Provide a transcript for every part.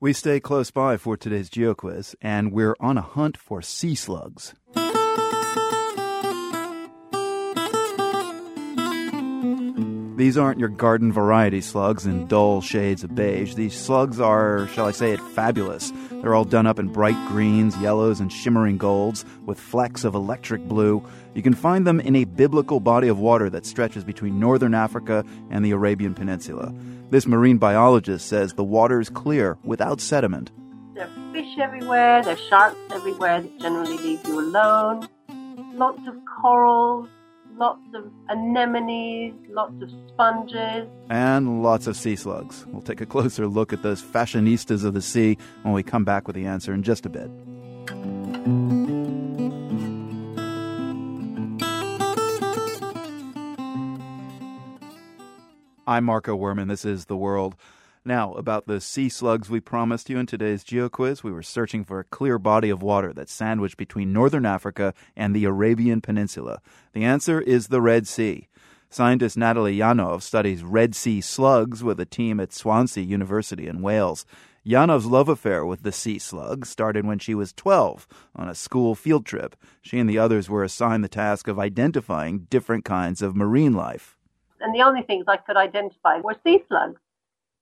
We stay close by for today's GeoQuiz, and we're on a hunt for sea slugs. These aren't your garden variety slugs in mm-hmm. dull shades of beige. These slugs are, shall I say it, fabulous. They're all done up in bright greens, yellows, and shimmering golds with flecks of electric blue. You can find them in a biblical body of water that stretches between northern Africa and the Arabian Peninsula. This marine biologist says the water is clear without sediment. There are fish everywhere, there's sharks everywhere that generally leave you alone. Lots of corals, lots of anemones, lots of sponges. And lots of sea slugs. We'll take a closer look at those fashionistas of the sea when we come back with the answer in just a bit. I'm Marco Werman. This is The World. Now, about the sea slugs we promised you in today's GeoQuiz, we were searching for a clear body of water that's sandwiched between northern Africa and the Arabian Peninsula. The answer is the Red Sea. Scientist Nathalie Yonow studies Red Sea slugs with a team at Swansea University in Wales. Yonow's love affair with the sea slug started when she was 12 on a school field trip. She and the others were assigned the task of identifying different kinds of marine life. And the only things I could identify were sea slugs.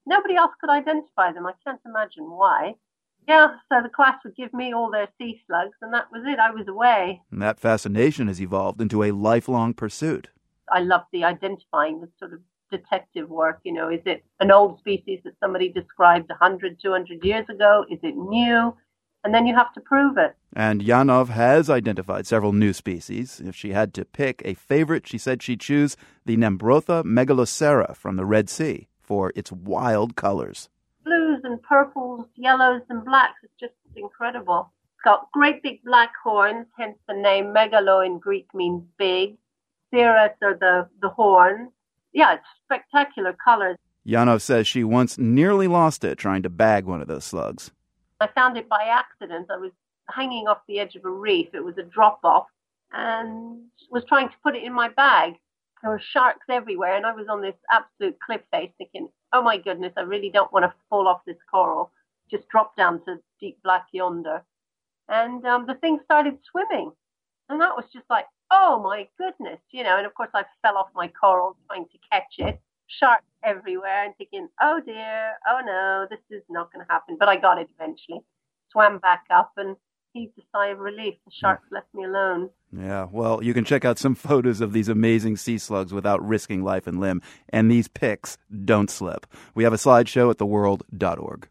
Nobody else could identify them. I can't imagine why. Yeah, so the class would give me all their sea slugs, and that was it. I was away. And that fascination has evolved into a lifelong pursuit. I love the identifying, the sort of detective work. You know, is it an old species that somebody described 100, 200 years ago? Is it new? And then you have to prove it. And Yonow has identified several new species. If she had to pick a favorite, she said she'd choose the Nembrotha megalocera from the Red Sea for its wild colors. Blues and purples, yellows and blacks. It's just incredible. It's got great big black horns, hence the name megalo in Greek means big. Ceras are the, the horns. Yeah, it's spectacular colors. Yonow says she once nearly lost it trying to bag one of those slugs. I found it by accident. I was hanging off the edge of a reef. It was a drop off and was trying to put it in my bag there were sharks everywhere, and I was on this absolute cliff face thinking, oh my goodness, I really don't want to fall off this coral. Just drop down to deep black yonder. And um, the thing started swimming. And that was just like, oh my goodness, you know. And of course, I fell off my coral trying to catch it. Sharks everywhere, and thinking, oh dear, oh no, this is not going to happen. But I got it eventually. Swam back up and heaved a sigh of relief. The sharks left me alone. Yeah, well, you can check out some photos of these amazing sea slugs without risking life and limb. And these pics don't slip. We have a slideshow at theworld.org.